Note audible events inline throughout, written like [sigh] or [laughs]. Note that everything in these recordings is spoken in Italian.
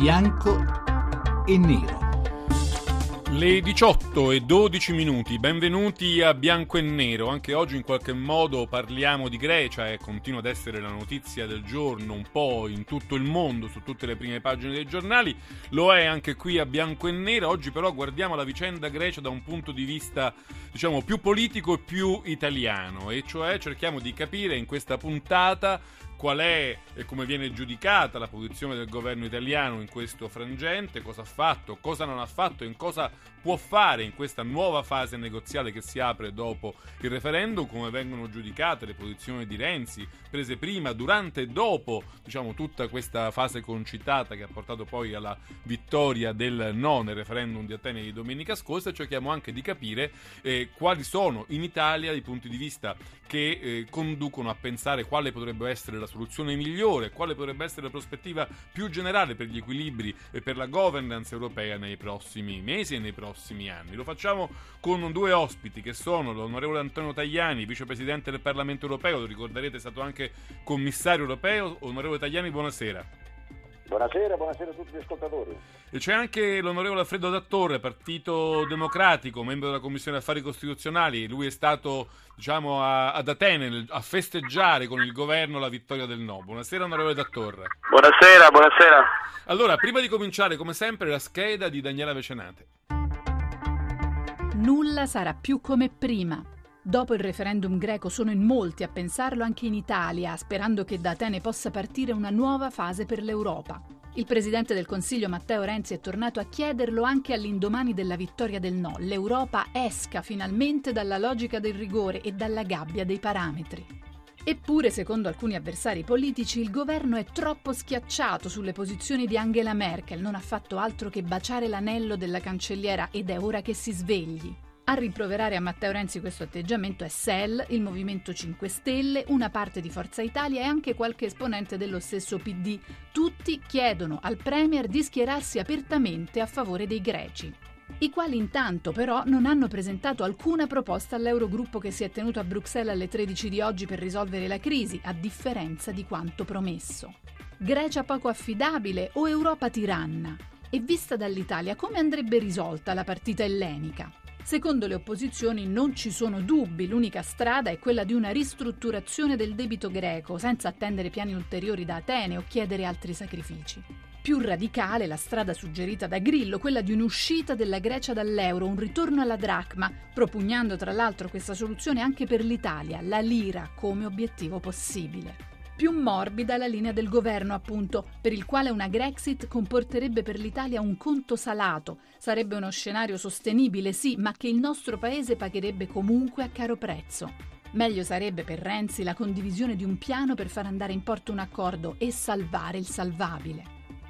bianco e nero. Le 18 e 12 minuti, benvenuti a Bianco e Nero. Anche oggi in qualche modo parliamo di Grecia e continua ad essere la notizia del giorno un po' in tutto il mondo, su tutte le prime pagine dei giornali. Lo è anche qui a Bianco e Nero. Oggi però guardiamo la vicenda Grecia da un punto di vista, diciamo, più politico e più italiano. E cioè cerchiamo di capire in questa puntata qual è e come viene giudicata la posizione del governo italiano in questo frangente, cosa ha fatto, cosa non ha fatto, in cosa può fare in questa nuova fase negoziale che si apre dopo il referendum, come vengono giudicate le posizioni di Renzi prese prima, durante e dopo diciamo, tutta questa fase concitata che ha portato poi alla vittoria del no nel referendum di Atene di domenica scorsa. Cerchiamo anche di capire eh, quali sono in Italia i punti di vista che eh, conducono a pensare quale potrebbe essere la soluzione migliore, quale potrebbe essere la prospettiva più generale per gli equilibri e per la governance europea nei prossimi mesi e nei prossimi anni. Lo facciamo con due ospiti che sono l'onorevole Antonio Tagliani, vicepresidente del Parlamento europeo, lo ricorderete è stato anche commissario europeo. Onorevole Tagliani, buonasera. Buonasera, buonasera a tutti gli ascoltatori. E c'è anche l'onorevole Alfredo Dattore, Partito Democratico, membro della Commissione Affari Costituzionali. Lui è stato diciamo, a, ad Atene a festeggiare con il governo la vittoria del no. Buonasera, onorevole Dattore. Buonasera, buonasera. Allora, prima di cominciare, come sempre, la scheda di Daniela Vecenate. Nulla sarà più come prima. Dopo il referendum greco sono in molti a pensarlo anche in Italia, sperando che da Atene possa partire una nuova fase per l'Europa. Il presidente del Consiglio Matteo Renzi è tornato a chiederlo anche all'indomani della vittoria del no. L'Europa esca finalmente dalla logica del rigore e dalla gabbia dei parametri. Eppure, secondo alcuni avversari politici, il governo è troppo schiacciato sulle posizioni di Angela Merkel, non ha fatto altro che baciare l'anello della cancelliera ed è ora che si svegli. A rimproverare a Matteo Renzi questo atteggiamento è SEL, il Movimento 5 Stelle, una parte di Forza Italia e anche qualche esponente dello stesso PD. Tutti chiedono al Premier di schierarsi apertamente a favore dei greci i quali intanto però non hanno presentato alcuna proposta all'Eurogruppo che si è tenuto a Bruxelles alle 13 di oggi per risolvere la crisi, a differenza di quanto promesso. Grecia poco affidabile o Europa tiranna? E vista dall'Italia come andrebbe risolta la partita ellenica? Secondo le opposizioni non ci sono dubbi, l'unica strada è quella di una ristrutturazione del debito greco, senza attendere piani ulteriori da Atene o chiedere altri sacrifici. Più radicale la strada suggerita da Grillo, quella di un'uscita della Grecia dall'euro, un ritorno alla dracma, propugnando tra l'altro questa soluzione anche per l'Italia, la lira come obiettivo possibile. Più morbida la linea del governo, appunto, per il quale una Grexit comporterebbe per l'Italia un conto salato. Sarebbe uno scenario sostenibile, sì, ma che il nostro paese pagherebbe comunque a caro prezzo. Meglio sarebbe per Renzi la condivisione di un piano per far andare in porto un accordo e salvare il salvabile.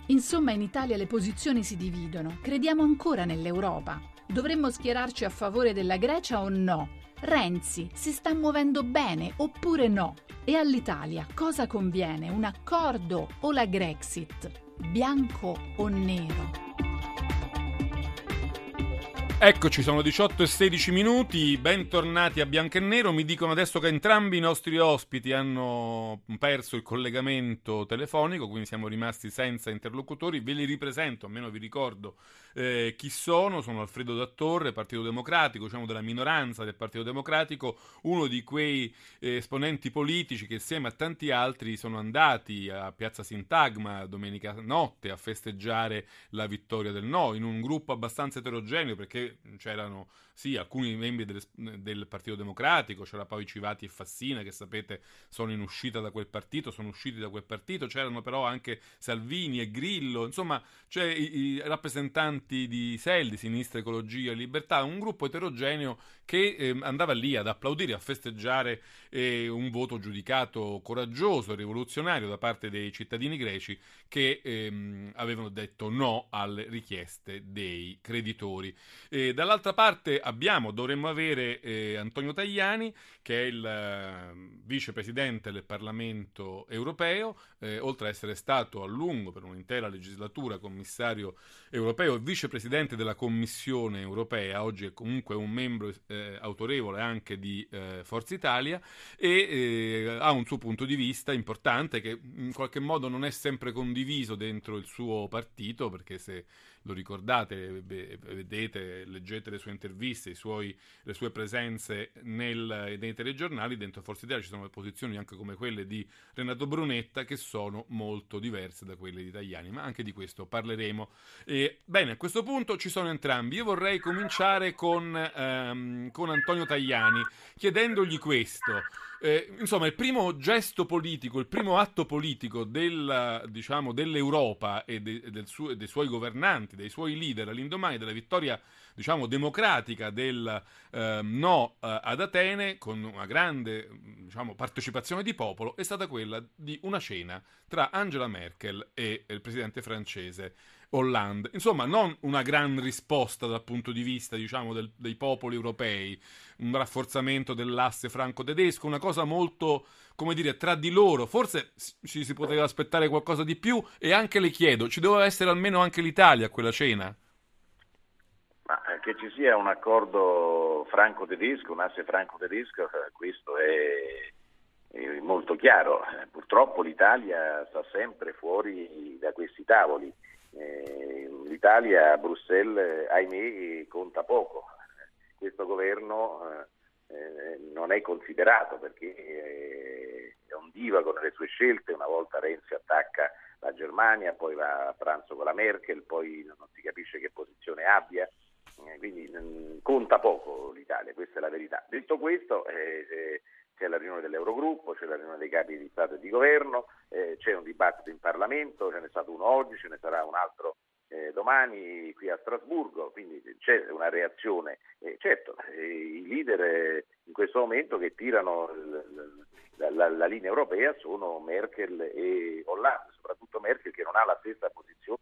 Insomma, in Italia le posizioni si dividono. Crediamo ancora nell'Europa. Dovremmo schierarci a favore della Grecia o no? Renzi si sta muovendo bene oppure no? E all'Italia cosa conviene? Un accordo o la Grexit? Bianco o nero? Eccoci, sono 18 e 16 minuti, bentornati a Bianco e Nero. Mi dicono adesso che entrambi i nostri ospiti hanno perso il collegamento telefonico, quindi siamo rimasti senza interlocutori. Ve li ripresento, almeno vi ricordo eh, chi sono. Sono Alfredo Dattorre, Partito Democratico, diciamo della minoranza del Partito Democratico, uno di quei eh, esponenti politici che insieme a tanti altri sono andati a Piazza Sintagma domenica notte a festeggiare la vittoria del no, in un gruppo abbastanza eterogeneo perché c'erano sì, alcuni membri del, del, Partito Democratico, c'era poi Civati e Fassina che sapete sono in uscita da quel partito, sono usciti da quel partito, c'erano però anche Salvini e Grillo, insomma c'è i, i rappresentanti di SEL, di Sinistra Ecologia e Libertà, un gruppo eterogeneo che eh, andava lì ad applaudire, a festeggiare eh, un voto giudicato coraggioso e rivoluzionario da parte dei cittadini greci che ehm, avevano detto no alle richieste dei creditori. E dall'altra parte abbiamo, dovremmo avere eh, Antonio Tajani, che è il eh, vicepresidente del Parlamento europeo, eh, oltre ad essere stato a lungo per un'intera legislatura commissario europeo e vicepresidente della Commissione europea, oggi è comunque un membro eh, autorevole anche di eh, Forza Italia, e eh, ha un suo punto di vista importante che in qualche modo non è sempre condiviso dentro il suo partito, perché se lo ricordate, vedete, leggete le sue interviste, suoi, le sue presenze nel, nei telegiornali, dentro Forza Italia ci sono posizioni anche come quelle di Renato Brunetta che sono molto diverse da quelle di Tajani, ma anche di questo parleremo. E, bene, a questo punto ci sono entrambi. Io vorrei cominciare con, ehm, con Antonio Tajani chiedendogli questo. Eh, insomma, il primo gesto politico, il primo atto politico del, diciamo, dell'Europa e, de, del su, dei suoi governanti, dei suoi leader all'indomani della vittoria diciamo, democratica del eh, no eh, ad Atene, con una grande diciamo, partecipazione di popolo, è stata quella di una cena tra Angela Merkel e il presidente francese Hollande. Insomma, non una gran risposta dal punto di vista, diciamo, del, dei popoli europei, un rafforzamento dell'asse franco-tedesco, una cosa molto, come dire, tra di loro. Forse ci si poteva aspettare qualcosa di più e anche le chiedo, ci doveva essere almeno anche l'Italia a quella cena? Ma eh, che ci sia un accordo franco-tedesco, un asse franco-tedesco, eh, questo è molto chiaro. Purtroppo l'Italia sta sempre fuori da questi tavoli. Eh, L'Italia a Bruxelles, ahimè, conta poco. Questo governo eh, non è considerato perché eh, è un divago nelle sue scelte. Una volta Renzi attacca la Germania, poi va a pranzo con la Merkel, poi non si capisce che posizione abbia. Eh, quindi mm, conta poco l'Italia, questa è la verità. Detto questo, eh, eh, c'è la riunione dell'Eurogruppo, c'è la riunione dei capi di Stato e di Governo, eh, c'è un dibattito in Parlamento, ce n'è stato uno oggi, ce ne sarà un altro eh, domani qui a Strasburgo, quindi c'è una reazione. Eh, certo, eh, i leader eh, in questo momento che tirano l- la, la, la, linea europea sono Merkel e Hollande, soprattutto Merkel che non ha la stessa posizione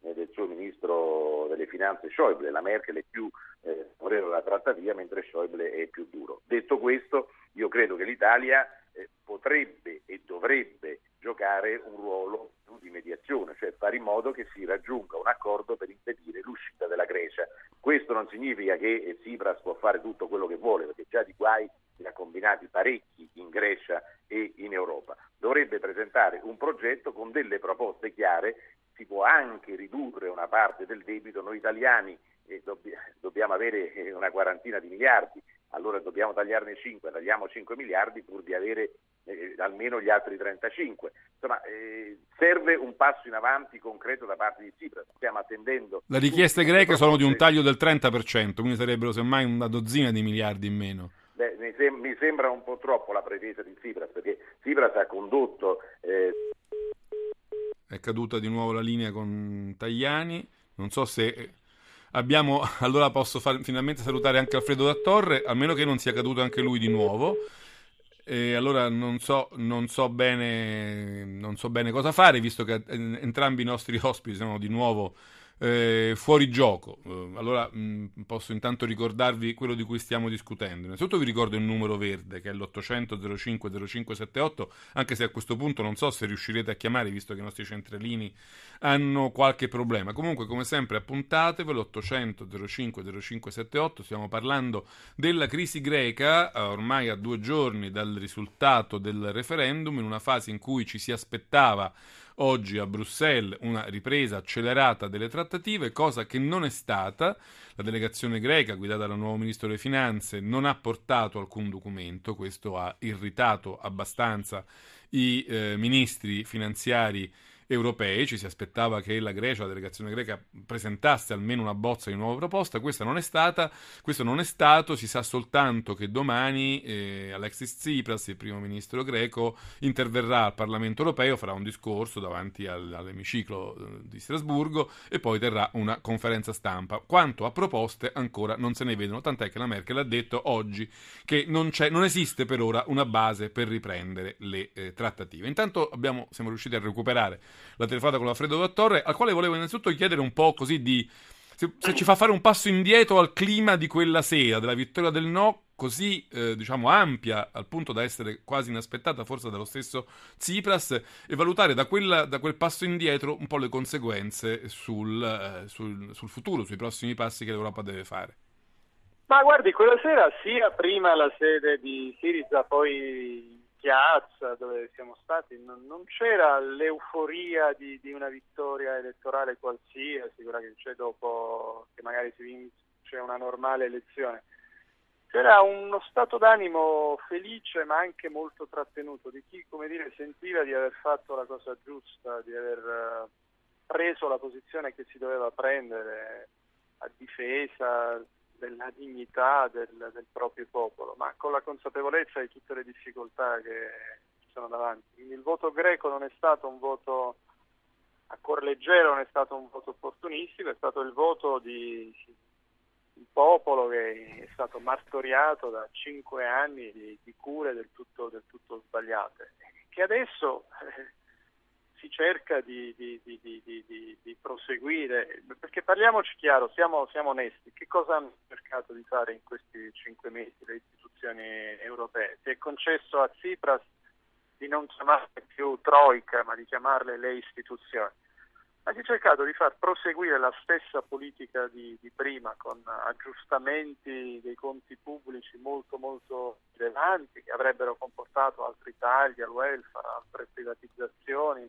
del suo ministro delle finanze Schäuble, la Merkel è più eh, favorevole alla trattativa mentre Schäuble è più duro. Detto questo, io credo che l'Italia eh, potrebbe e dovrebbe giocare un ruolo di mediazione, cioè fare in modo che si raggiunga un accordo per impedire l'uscita della Grecia. Questo non significa che eh, Tsipras può fare tutto quello che vuole, perché già di guai ne ha combinati parecchi in Grecia e in Europa. Dovrebbe presentare un progetto con delle proposte chiare, si può anche ridurre una parte del debito, noi italiani dobb- dobbiamo avere eh, una quarantina di miliardi, allora dobbiamo tagliarne 5, tagliamo 5 miliardi pur di avere eh, almeno gli altri 35. Insomma, eh, serve un passo in avanti concreto da parte di Tsipras. Stiamo attendendo. Le richieste greche sono di un taglio del 30%, quindi sarebbero semmai una dozzina di miliardi in meno. Beh, mi, sem- mi, sembra un po' troppo la pretesa di Tsipras, perché Tsipras ha condotto. Eh... È caduta di nuovo la linea con Tajani. Non so se abbiamo. [laughs] Allora posso far, finalmente salutare anche Alfredo da Torre, almeno che non sia caduto anche lui di nuovo. E allora non so, non, so bene, non so bene cosa fare, visto che entrambi i nostri ospiti sono di nuovo eh, fuori gioco. Eh, allora mh, mm, posso intanto ricordarvi quello di cui stiamo discutendo. Innanzitutto vi ricordo il numero verde che è l'800 05 0578, anche se a questo punto non so se riuscirete a chiamare visto che i nostri centralini hanno qualche problema. Comunque, come sempre, appuntatevelo 800 05 0578. Stiamo parlando della crisi greca, eh, ormai a due giorni dal risultato del referendum, in una fase in cui ci si aspettava oggi a Bruxelles una ripresa accelerata delle trattative, cosa che non è stata. La delegazione greca, guidata dal nuovo ministro delle finanze, non ha portato alcun documento, questo ha irritato abbastanza i eh, ministri finanziari europei, ci si aspettava che la Grecia, la delegazione greca, presentasse almeno una bozza di nuova proposta, questa non è stata, questo non è stato, si sa soltanto che domani eh, Alexis Tsipras, il primo ministro greco, interverrà al Parlamento europeo, farà un discorso davanti al, all'emiciclo eh, di Strasburgo e poi terrà una conferenza stampa. Quanto a proposte ancora non se ne vedono, tant'è che la Merkel ha detto oggi che non, non esiste per ora una base per riprendere le eh, trattative. Intanto abbiamo, siamo riusciti a recuperare la telefonata con l'Alfredo da Torre, al quale volevo innanzitutto chiedere un po' così di... Se, se, ci fa fare un passo indietro al clima di quella sera, della vittoria del no, così eh, diciamo ampia al punto da essere quasi inaspettata forse dallo stesso Tsipras e valutare da, quella, da quel passo indietro un po' le conseguenze sul, eh, sul, sul futuro, sui prossimi passi che l'Europa deve fare. Ma guardi, quella sera sia prima la sede di Siriza, poi piazza dove siamo stati, non, non c'era l'euforia di, di, una vittoria elettorale qualsiasi, quella che c'è dopo che magari si vince una normale elezione. C'era uno stato d'animo felice ma anche molto trattenuto di chi, come dire, sentiva di aver fatto la cosa giusta, di aver eh, preso la posizione che si doveva prendere a difesa della dignità del, del, proprio popolo, ma con la consapevolezza di tutte le difficoltà che ci sono davanti. Quindi il voto greco non è stato un voto a cuor leggero, non è stato un voto opportunistico, è stato il voto di un popolo che è stato martoriato da cinque anni di, di cure del tutto, del tutto, sbagliate, che adesso eh, si cerca di, di, di, proseguire, perché parliamoci chiaro, siamo, siamo, onesti, che cosa hanno cercato di fare in questi cinque mesi le istituzioni europee? Si è concesso a Tsipras di non chiamarle più Troica, ma di chiamarle le istituzioni. È cercato di far proseguire la stessa politica di, di prima, con aggiustamenti dei conti pubblici molto molto rilevanti, che avrebbero comportato altri tagli al welfare, altre privatizzazioni,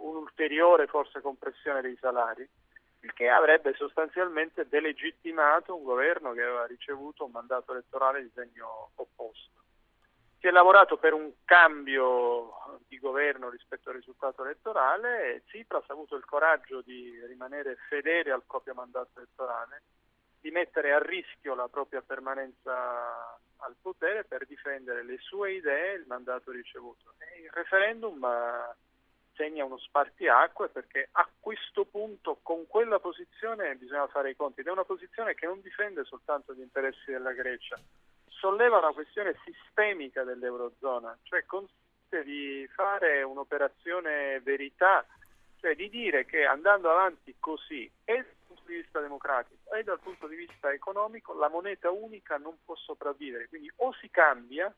un'ulteriore forse compressione dei salari, il che avrebbe sostanzialmente delegittimato un governo che aveva ricevuto un mandato elettorale di segno opposto. Si è lavorato per un cambio di governo rispetto al risultato elettorale e Tsipras ha avuto il coraggio di rimanere fedele al proprio mandato elettorale, di mettere a rischio la propria permanenza al potere per difendere le sue idee e il mandato ricevuto. E il referendum segna uno spartiacque perché a questo punto con quella posizione bisogna fare i conti. Ed è una posizione che non difende soltanto gli interessi della Grecia, solleva una questione sistemica dell'Eurozona, cioè consiste di fare un'operazione verità, cioè di dire che andando avanti così e dal punto di vista democratico e dal punto di vista economico la moneta unica non può sopravvivere, quindi o si cambia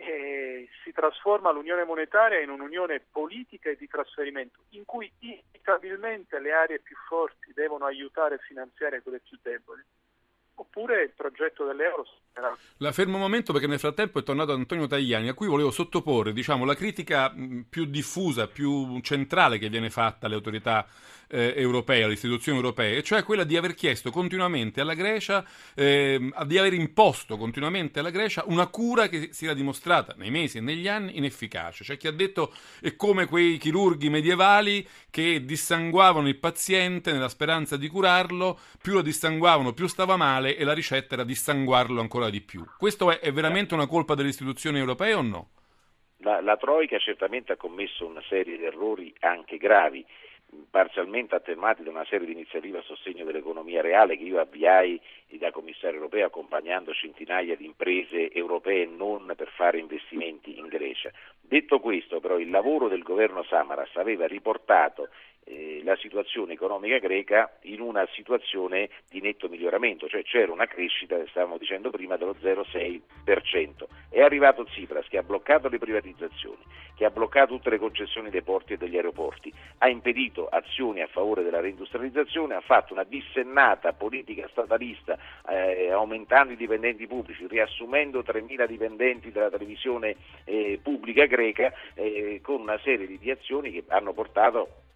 eh, si trasforma l'unione monetaria in un'unione politica e di trasferimento, in cui inevitabilmente le aree più forti devono aiutare e finanziare quelle più deboli oppure il progetto dell'euro. La fermo un momento perché nel frattempo è tornato Antonio Tagliani a cui volevo sottoporre diciamo, la critica più diffusa, più centrale che viene fatta alle autorità eh, europee, alle istituzioni europee, cioè quella di aver chiesto continuamente alla Grecia, eh, di aver imposto continuamente alla Grecia una cura che si era dimostrata nei mesi e negli anni inefficace. C'è chi ha detto è come quei chirurghi medievali che dissanguavano il paziente nella speranza di curarlo, più lo dissanguavano più stava male e la ricetta era dissanguarlo ancora di più. Questo è, è veramente una colpa delle istituzioni europee o no? La, la Troica certamente ha commesso una serie di errori anche gravi parzialmente attenuati da una serie di iniziative a sostegno dell'economia reale che io avviai da commissario europeo accompagnando centinaia di imprese europee non per fare investimenti in Grecia. Detto questo però il lavoro del governo Samaras aveva riportato eh, la situazione economica greca in una situazione di netto miglioramento, cioè c'era una crescita, stavamo dicendo prima, dello 0,6%. È arrivato Tsipras che ha bloccato le privatizzazioni, che ha bloccato tutte le concessioni dei porti e degli aeroporti, ha impedito azioni a favore della reindustrializzazione, ha fatto una dissennata politica statalista eh, aumentando i dipendenti pubblici, riassumendo 3.000 dipendenti della televisione eh, pubblica greca eh, con una serie di azioni che hanno portato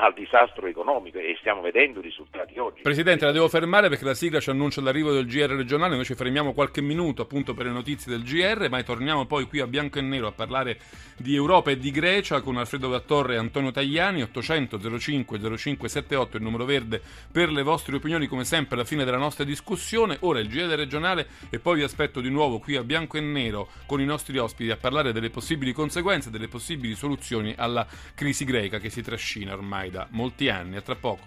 al disastro economico e stiamo vedendo i risultati oggi. Presidente, la devo fermare perché la sigla ci annuncia l'arrivo del GR regionale, noi ci fermiamo qualche minuto appunto per le notizie del GR, ma torniamo poi qui a bianco e nero a parlare di Europa e di Grecia con Alfredo Gattorre e Antonio Tagliani, 800 05 0578 il numero verde per le vostre opinioni come sempre alla fine della nostra discussione. Ora il GR regionale e poi vi aspetto di nuovo qui a bianco e nero con i nostri ospiti a parlare delle possibili conseguenze, delle possibili soluzioni alla crisi greca che si trascina ormai ormai da molti anni. A tra poco.